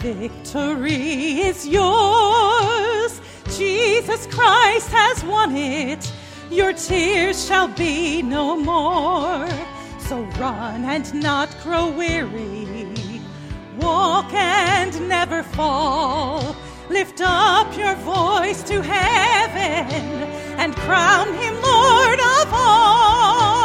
victory is yours. Jesus Christ has won it. Your tears shall be no more. So run and not grow weary. Walk and never fall. Lift up your voice to heaven and crown him Lord of all.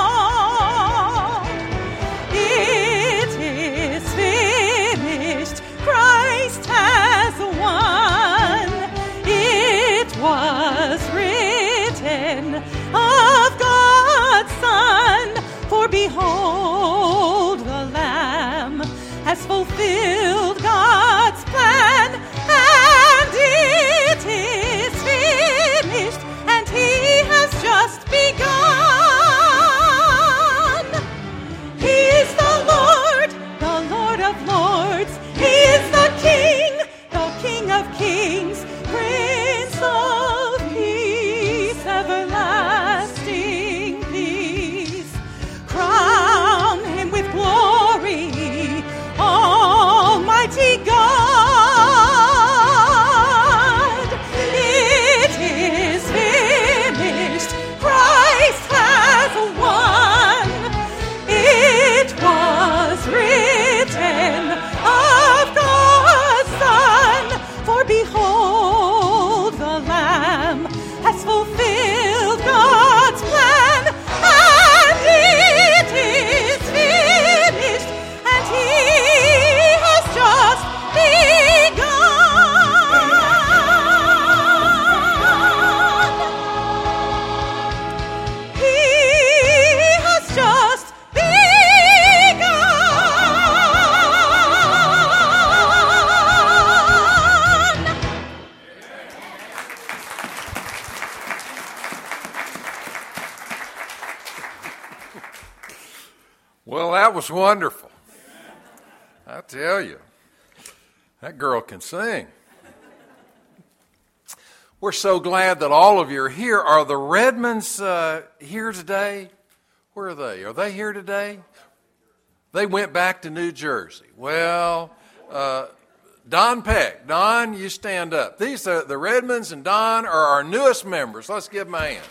Wonderful. I tell you, that girl can sing. We're so glad that all of you are here. Are the Redmonds uh, here today? Where are they? Are they here today? They went back to New Jersey. Well, uh, Don Peck. Don, you stand up. These are the Redmonds and Don are our newest members. Let's give them a hand.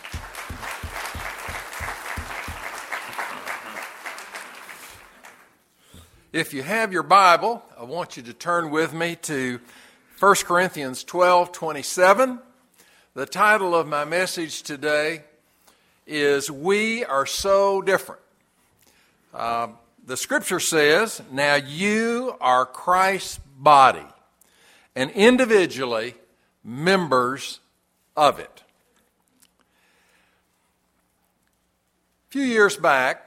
If you have your Bible, I want you to turn with me to 1 Corinthians 12 27. The title of my message today is We Are So Different. Uh, the scripture says, Now you are Christ's body, and individually members of it. A few years back,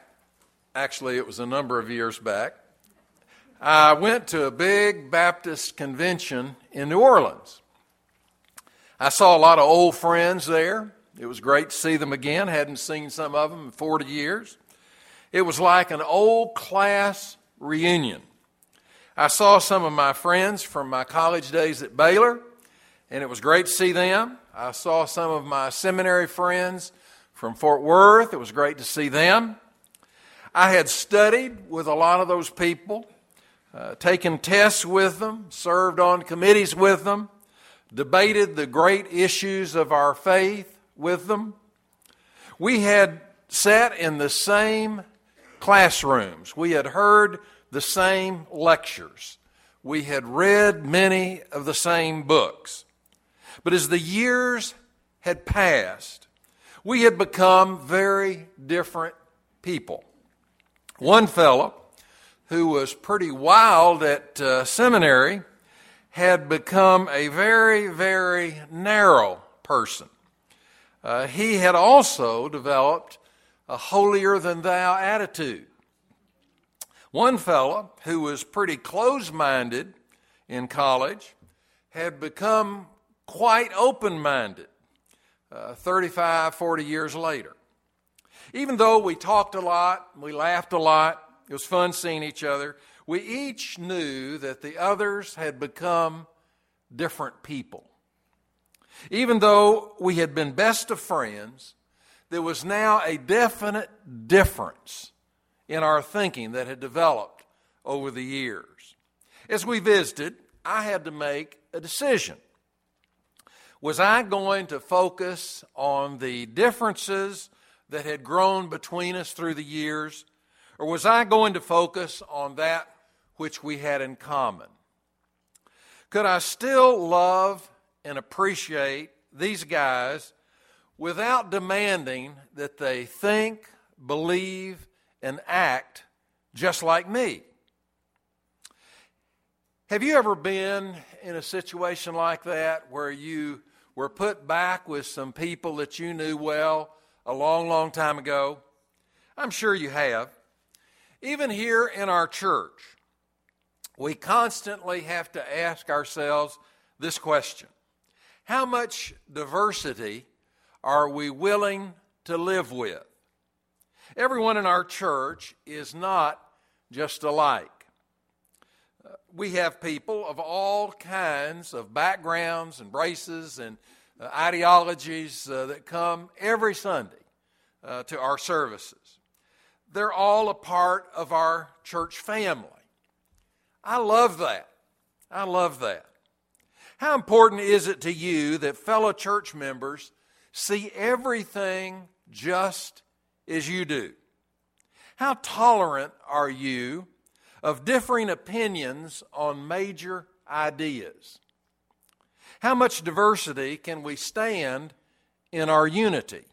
actually, it was a number of years back, I went to a big Baptist convention in New Orleans. I saw a lot of old friends there. It was great to see them again. Hadn't seen some of them in 40 years. It was like an old class reunion. I saw some of my friends from my college days at Baylor, and it was great to see them. I saw some of my seminary friends from Fort Worth. It was great to see them. I had studied with a lot of those people uh, taken tests with them, served on committees with them, debated the great issues of our faith with them. We had sat in the same classrooms, we had heard the same lectures, we had read many of the same books. But as the years had passed, we had become very different people. One fellow, who was pretty wild at uh, seminary, had become a very, very narrow person. Uh, he had also developed a holier than thou attitude. One fellow who was pretty close minded in college had become quite open minded uh, 35, 40 years later. Even though we talked a lot, we laughed a lot, it was fun seeing each other. We each knew that the others had become different people. Even though we had been best of friends, there was now a definite difference in our thinking that had developed over the years. As we visited, I had to make a decision. Was I going to focus on the differences that had grown between us through the years, or was I going to focus on that which we had in common? Could I still love and appreciate these guys without demanding that they think, believe, and act just like me? Have you ever been in a situation like that where you were put back with some people that you knew well a long, long time ago? I'm sure you have. Even here in our church, we constantly have to ask ourselves this question How much diversity are we willing to live with? Everyone in our church is not just alike. We have people of all kinds of backgrounds and races and uh, ideologies uh, that come every Sunday uh, to our services. They're all a part of our church family. I love that. I love that. How important is it to you that fellow church members see everything just as you do? How tolerant are you of differing opinions on major ideas? How much diversity can we stand in our unity?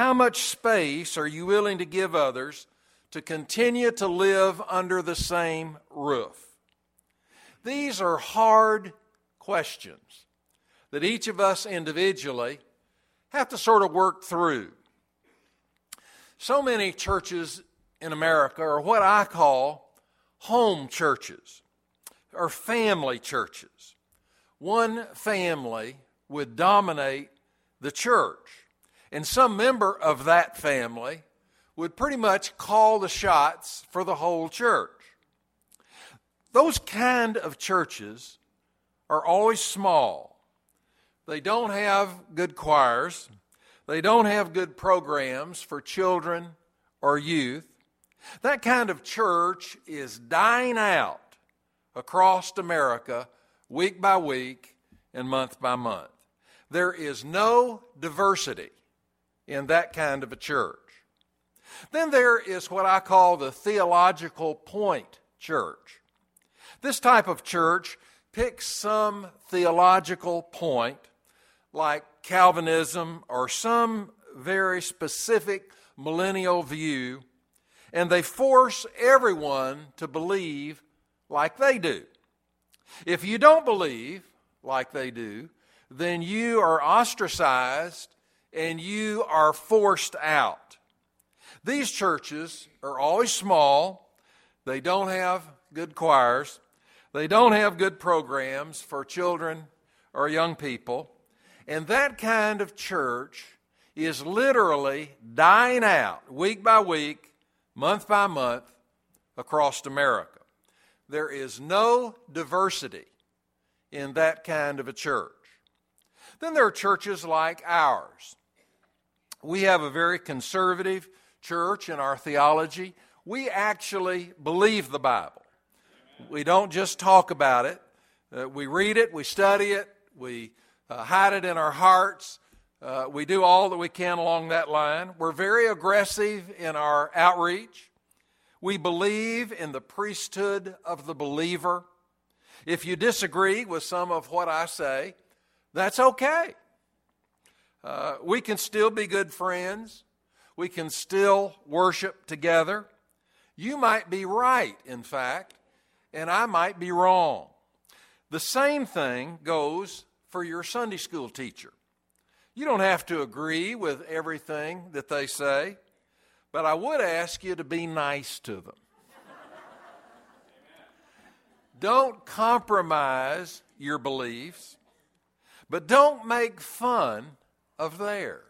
How much space are you willing to give others to continue to live under the same roof? These are hard questions that each of us individually have to sort of work through. So many churches in America are what I call home churches or family churches. One family would dominate the church, and some member of that family would pretty much call the shots for the whole church. Those kind of churches are always small. They don't have good choirs. They don't have good programs for children or youth. That kind of church is dying out across America week by week and month by month. There is no diversity in that kind of a church. Then there is what I call the theological point church. This type of church picks some theological point, like Calvinism or some very specific millennial view, and they force everyone to believe like they do. If you don't believe like they do, then you are ostracized and you are forced out. These churches are always small, they don't have good choirs, they don't have good programs for children or young people. And that kind of church is literally dying out week by week, month by month across America. There is no diversity in that kind of a church. Then there are churches like ours. We have a very conservative church in our theology. We actually believe the Bible. We don't just talk about it. Uh, we read it, we study it, we uh, hide it in our hearts. Uh, we do all that we can along that line. We're very aggressive in our outreach. We believe in the priesthood of the believer. If you disagree with some of what I say, that's okay. Uh, we can still be good friends. We can still worship together. You might be right, in fact, and I might be wrong. The same thing goes for your Sunday school teacher. You don't have to agree with everything that they say, but I would ask you to be nice to them. don't compromise your beliefs, but don't make fun of theirs.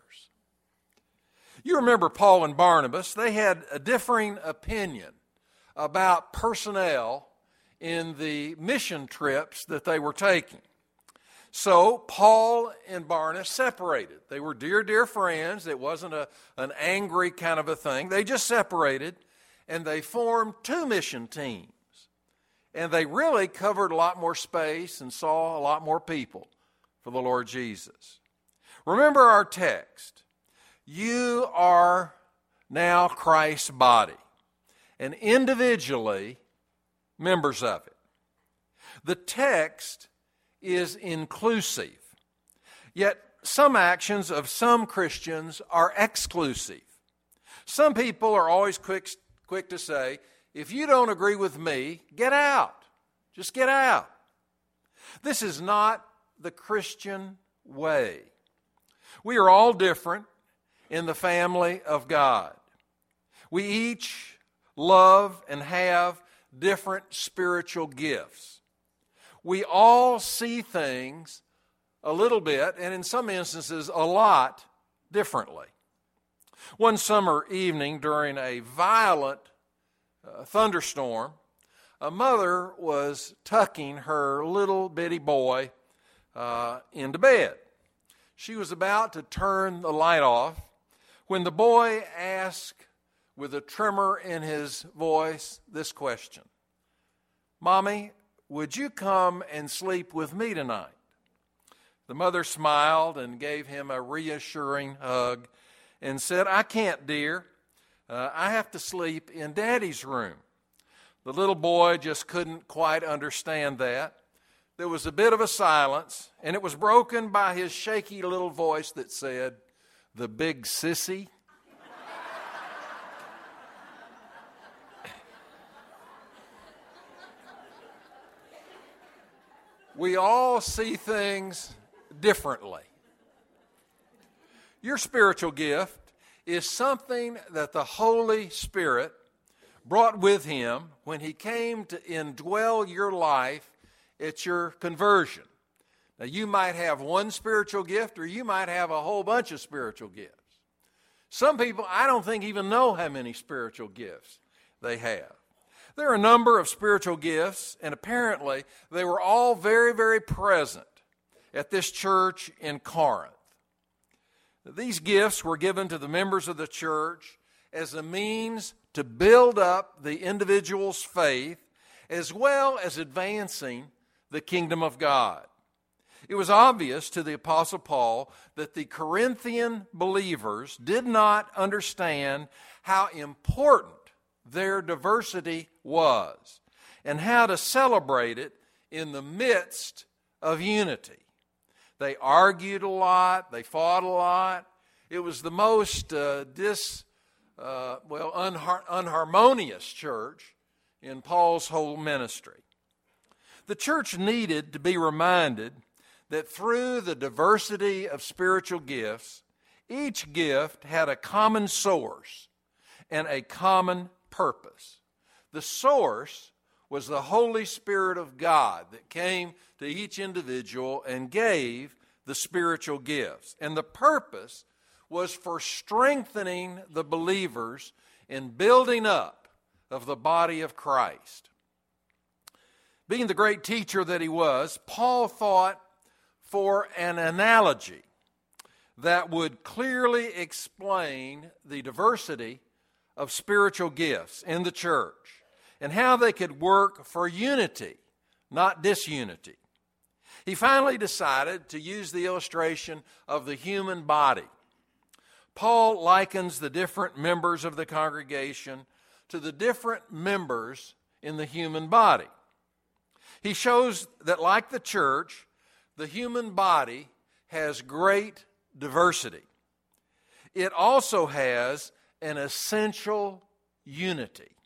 You remember Paul and Barnabas, they had a differing opinion about personnel in the mission trips that they were taking. So Paul and Barnabas separated. They were dear, dear friends. It wasn't a, an angry kind of a thing. They just separated and they formed two mission teams. and they really covered a lot more space and saw a lot more people for the Lord Jesus. Remember our text. You are now Christ's body, and individually members of it. The text is inclusive, yet some actions of some Christians are exclusive. Some people are always quick, quick to say, if you don't agree with me, get out. Just get out. This is not the Christian way. We are all different in the family of God. We each love and have different spiritual gifts. We all see things a little bit, and in some instances, a lot differently. One summer evening during a violent uh, thunderstorm, a mother was tucking her little bitty boy uh, into bed. She was about to turn the light off when the boy asked, with a tremor in his voice, this question Mommy, would you come and sleep with me tonight? The mother smiled and gave him a reassuring hug and said, I can't, dear. Uh, I have to sleep in Daddy's room. The little boy just couldn't quite understand that. There was a bit of a silence, and it was broken by his shaky little voice that said, The big sissy. we all see things differently. Your spiritual gift is something that the Holy Spirit brought with him when he came to indwell your life it's your conversion. Now, you might have one spiritual gift or you might have a whole bunch of spiritual gifts. Some people, I don't think, even know how many spiritual gifts they have. There are a number of spiritual gifts, and apparently they were all very, very present at this church in Corinth. These gifts were given to the members of the church as a means to build up the individual's faith as well as advancing the kingdom of God. It was obvious to the Apostle Paul that the Corinthian believers did not understand how important their diversity was and how to celebrate it in the midst of unity. They argued a lot, they fought a lot. It was the most uh, dis, uh, well, unhar- unharmonious church in Paul's whole ministry. The church needed to be reminded that through the diversity of spiritual gifts, each gift had a common source and a common purpose. The source was the Holy Spirit of God that came to each individual and gave the spiritual gifts. And the purpose was for strengthening the believers in building up of the body of Christ. Being the great teacher that he was, Paul thought for an analogy that would clearly explain the diversity of spiritual gifts in the church and how they could work for unity, not disunity. He finally decided to use the illustration of the human body. Paul likens the different members of the congregation to the different members in the human body. He shows that, like the church, the human body has great diversity. It also has an essential unity.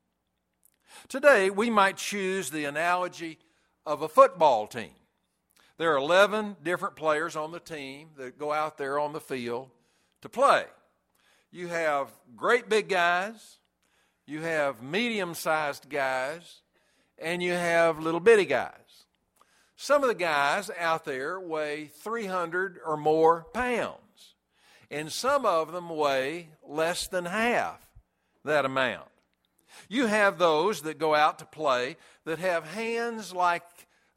Today, we might choose the analogy of a football team. There are 11 different players on the team that go out there on the field to play. You have great big guys, you have medium sized guys, and you have little bitty guys. Some of the guys out there weigh 300 or more pounds, and some of them weigh less than half that amount. You have those that go out to play that have hands like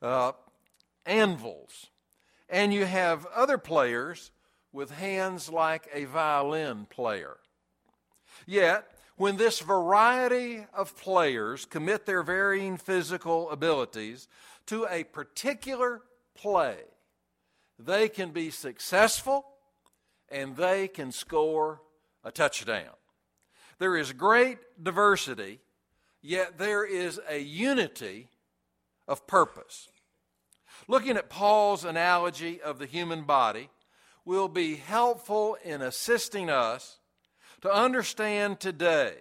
uh, anvils, and you have other players with hands like a violin player. Yet, When this variety of players commit their varying physical abilities to a particular play, they can be successful and they can score a touchdown. There is great diversity, yet there is a unity of purpose. Looking at Paul's analogy of the human body will be helpful in assisting us to understand today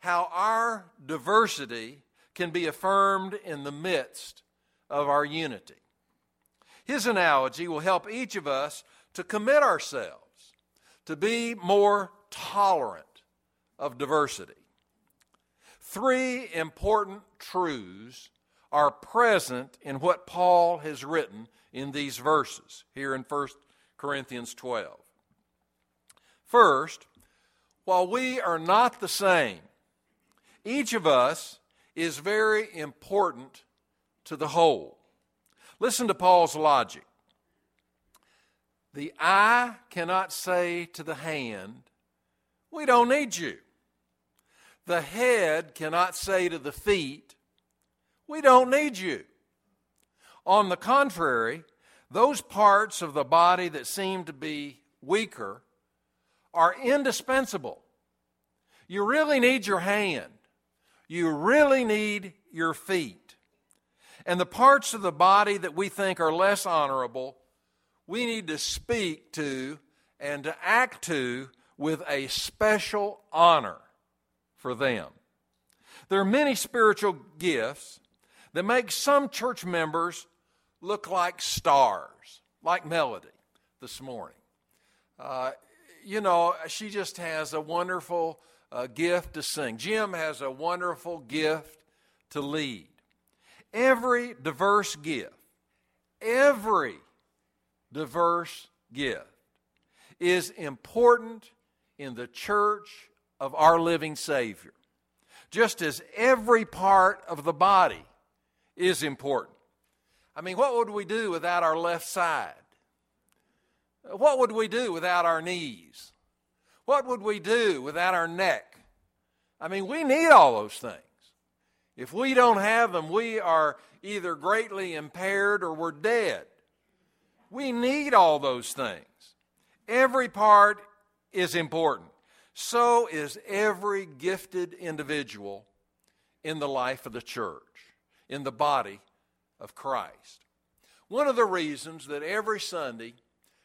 how our diversity can be affirmed in the midst of our unity. His analogy will help each of us to commit ourselves to be more tolerant of diversity. Three important truths are present in what Paul has written in these verses here in 1 Corinthians 12. First, while we are not the same, each of us is very important to the whole. Listen to Paul's logic. The eye cannot say to the hand, We don't need you. The head cannot say to the feet, We don't need you. On the contrary, those parts of the body that seem to be weaker are indispensable. You really need your hand. You really need your feet. And the parts of the body that we think are less honorable, we need to speak to and to act to with a special honor for them. There are many spiritual gifts that make some church members look like stars, like Melody this morning. Uh, you know, she just has a wonderful uh, gift to sing. Jim has a wonderful gift to lead. Every diverse gift, every diverse gift is important in the church of our living Savior. Just as every part of the body is important. I mean, what would we do without our left side? What would we do without our knees? What would we do without our neck? I mean, we need all those things. If we don't have them, we are either greatly impaired or we're dead. We need all those things. Every part is important so is every gifted individual in the life of the church, in the body of Christ. One of the reasons that every Sunday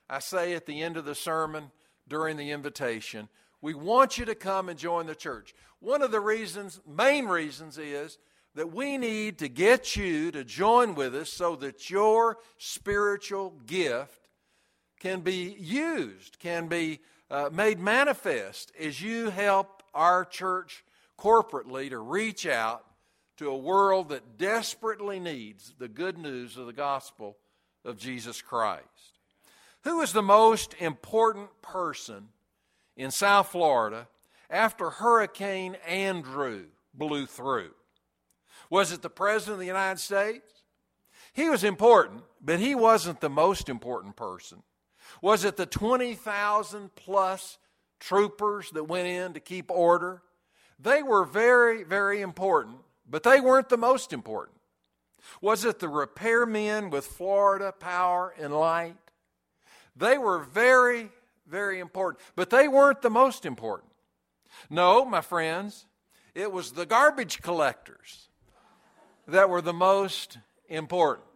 I say at the end of the sermon during the invitation, we want you to come and join the church. One of the reasons, main reasons, is that we need to get you to join with us so that your spiritual gift can be used, can be uh, made manifest as you help our church corporately to reach out to a world that desperately needs the good news of the gospel of Jesus Christ. Who is the most important person in South Florida after Hurricane Andrew blew through? Was it the President of the United States? He was important, but he wasn't the most important person. Was it the 20,000 plus troopers that went in to keep order? They were very, very important, but they weren't the most important. Was it the repairmen with Florida Power and Light? They were very, very important, but they weren't the most important. No, my friends, it was the garbage collectors that were the most important.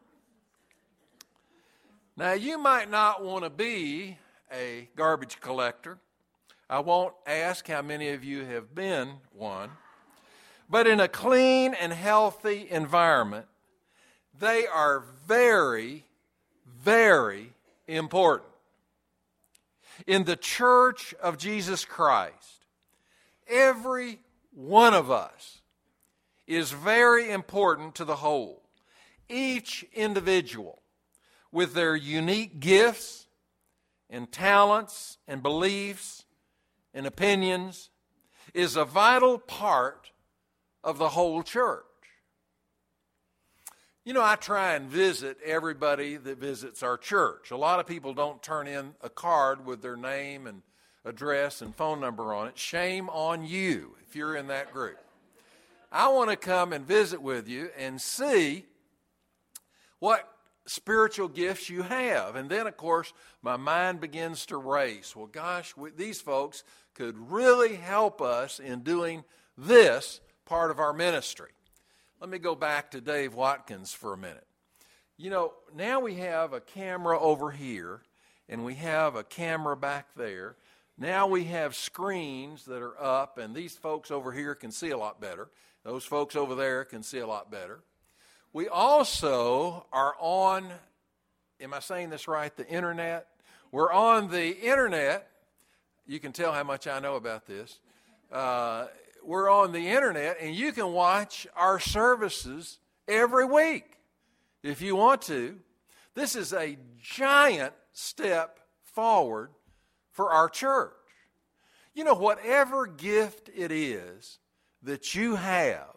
Now, you might not want to be a garbage collector. I won't ask how many of you have been one. But in a clean and healthy environment, they are very, very important. In the church of Jesus Christ, every one of us is very important to the whole. Each individual with their unique gifts and talents and beliefs and opinions is a vital part of the whole church. You know, I try and visit everybody that visits our church. A lot of people don't turn in a card with their name and address and phone number on it. Shame on you if you're in that group. I want to come and visit with you and see what spiritual gifts you have. And then, of course, my mind begins to race. Well, gosh, we, these folks could really help us in doing this part of our ministry. Let me go back to Dave Watkins for a minute. You know, now we have a camera over here, and we have a camera back there. Now we have screens that are up, and these folks over here can see a lot better. Those folks over there can see a lot better. We also are on, am I saying this right? The internet. We're on the internet. You can tell how much I know about this. Uh, we're on the internet, and you can watch our services every week if you want to. This is a giant step forward for our church. You know, whatever gift it is that you have,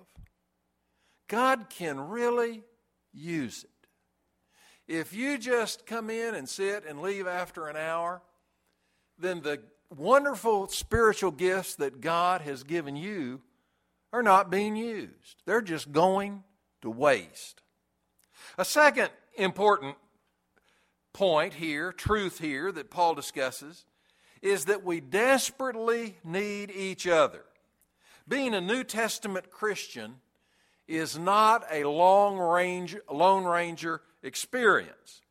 God can really use it. If you just come in and sit and leave after an hour, then the wonderful spiritual gifts that God has given you are not being used. They're just going to waste. A second important point here, truth here, that Paul discusses is that we desperately need each other. Being a New Testament Christian is not a long range, Lone Ranger experience.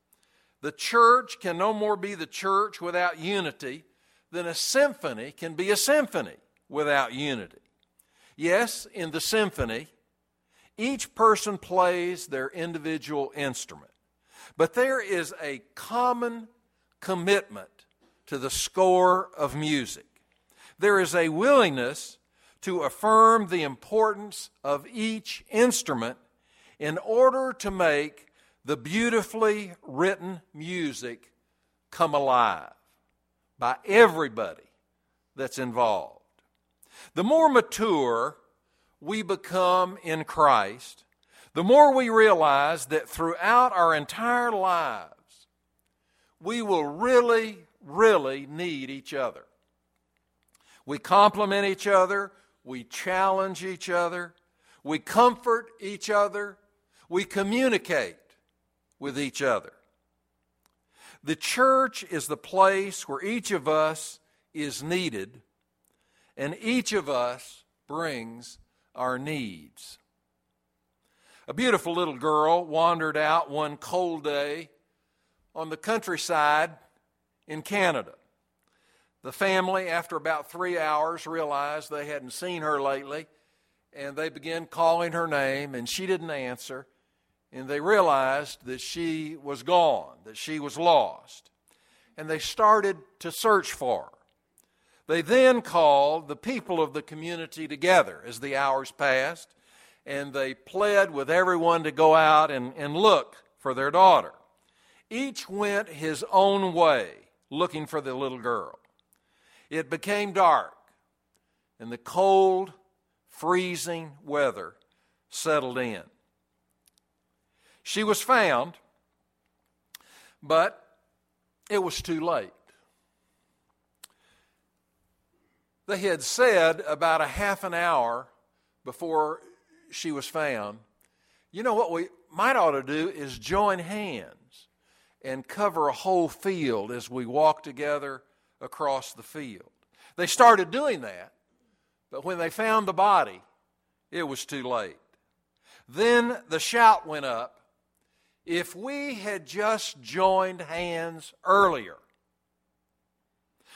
The church can no more be the church without unity than a symphony can be a symphony without unity. Yes, in the symphony, each person plays their individual instrument, but there is a common commitment to the score of music. There is a willingness to affirm the importance of each instrument in order to make the beautifully written music come alive by everybody that's involved. The more mature we become in Christ, the more we realize that throughout our entire lives, we will really, really need each other. We complement each other, we challenge each other, we comfort each other, we communicate with each other. The church is the place where each of us is needed, and each of us brings our needs. A beautiful little girl wandered out one cold day on the countryside in Canada. The family, after about three hours, realized they hadn't seen her lately, and they began calling her name, and she didn't answer. And they realized that she was gone, that she was lost. And they started to search for her. They then called the people of the community together as the hours passed, and they pled with everyone to go out and, and look for their daughter. Each went his own way looking for the little girl. It became dark, and the cold, freezing weather settled in. She was found, but it was too late. They had said about a half an hour before she was found, you know what we might ought to do is join hands and cover a whole field as we walk together across the field. They started doing that, but when they found the body, it was too late. Then the shout went up if we had just joined hands earlier.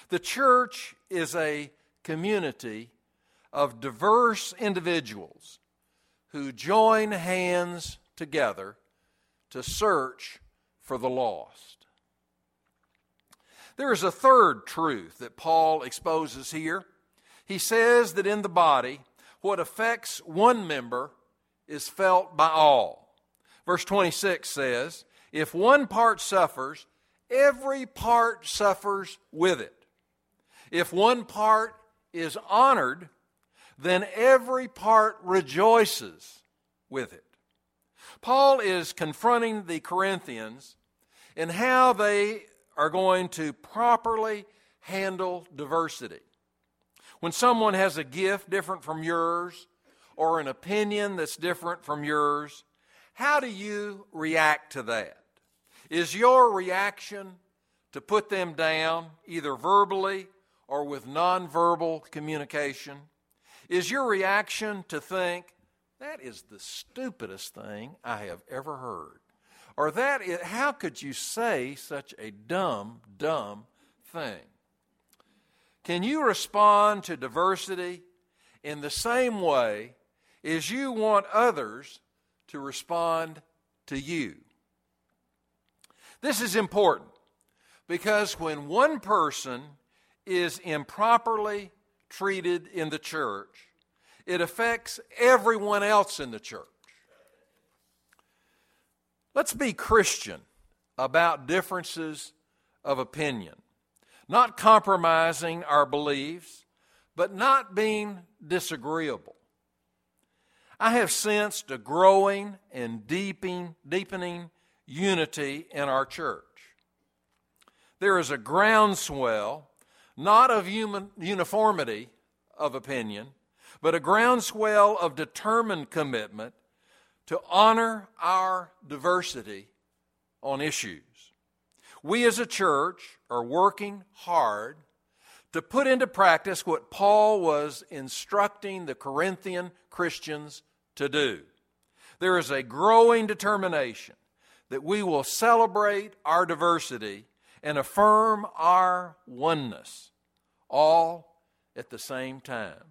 The church is a community of diverse individuals who join hands together to search for the lost. There is a third truth that Paul exposes here. He says that in the body, what affects one member is felt by all. Verse 26 says, If one part suffers, every part suffers with it. If one part is honored, then every part rejoices with it. Paul is confronting the Corinthians in how they are going to properly handle diversity? When someone has a gift different from yours or an opinion that's different from yours, how do you react to that? Is your reaction to put them down, either verbally or with nonverbal communication? Is your reaction to think, that is the stupidest thing I have ever heard? Or that is, how could you say such a dumb, dumb thing? Can you respond to diversity in the same way as you want others to respond to you? This is important because when one person is improperly treated in the church, it affects everyone else in the church. Let's be Christian about differences of opinion, not compromising our beliefs, but not being disagreeable. I have sensed a growing and deepening, deepening unity in our church. There is a groundswell, not of human uniformity of opinion, but a groundswell of determined commitment to honor our diversity on issues. We as a church are working hard to put into practice what Paul was instructing the Corinthian Christians to do. There is a growing determination that we will celebrate our diversity and affirm our oneness all at the same time.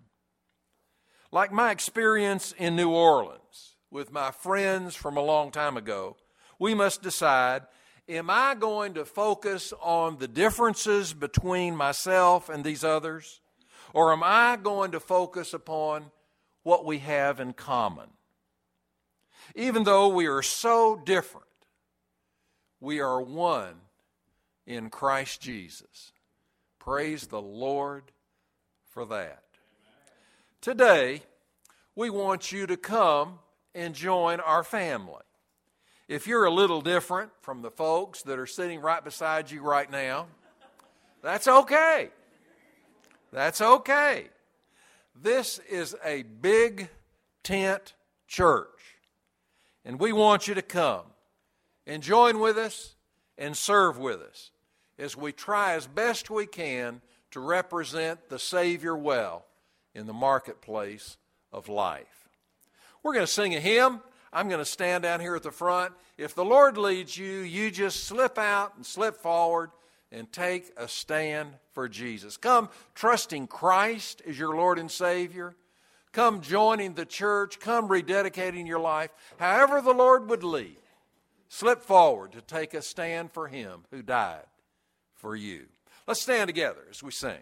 Like my experience in New Orleans with my friends from a long time ago, we must decide am I going to focus on the differences between myself and these others, or am I going to focus upon what we have in common? Even though we are so different, we are one in Christ Jesus. Praise the Lord for that. Today, we want you to come and join our family. If you're a little different from the folks that are sitting right beside you right now, that's okay. That's okay. This is a big tent church, and we want you to come and join with us and serve with us as we try as best we can to represent the Savior well in the marketplace of life. We're going to sing a hymn. I'm going to stand down here at the front. If the Lord leads you, you just slip out and slip forward and take a stand for Jesus. Come trusting Christ as your Lord and Savior. Come joining the church. Come rededicating your life. However, the Lord would lead slip forward to take a stand for him who died for you. Let's stand together as we sing.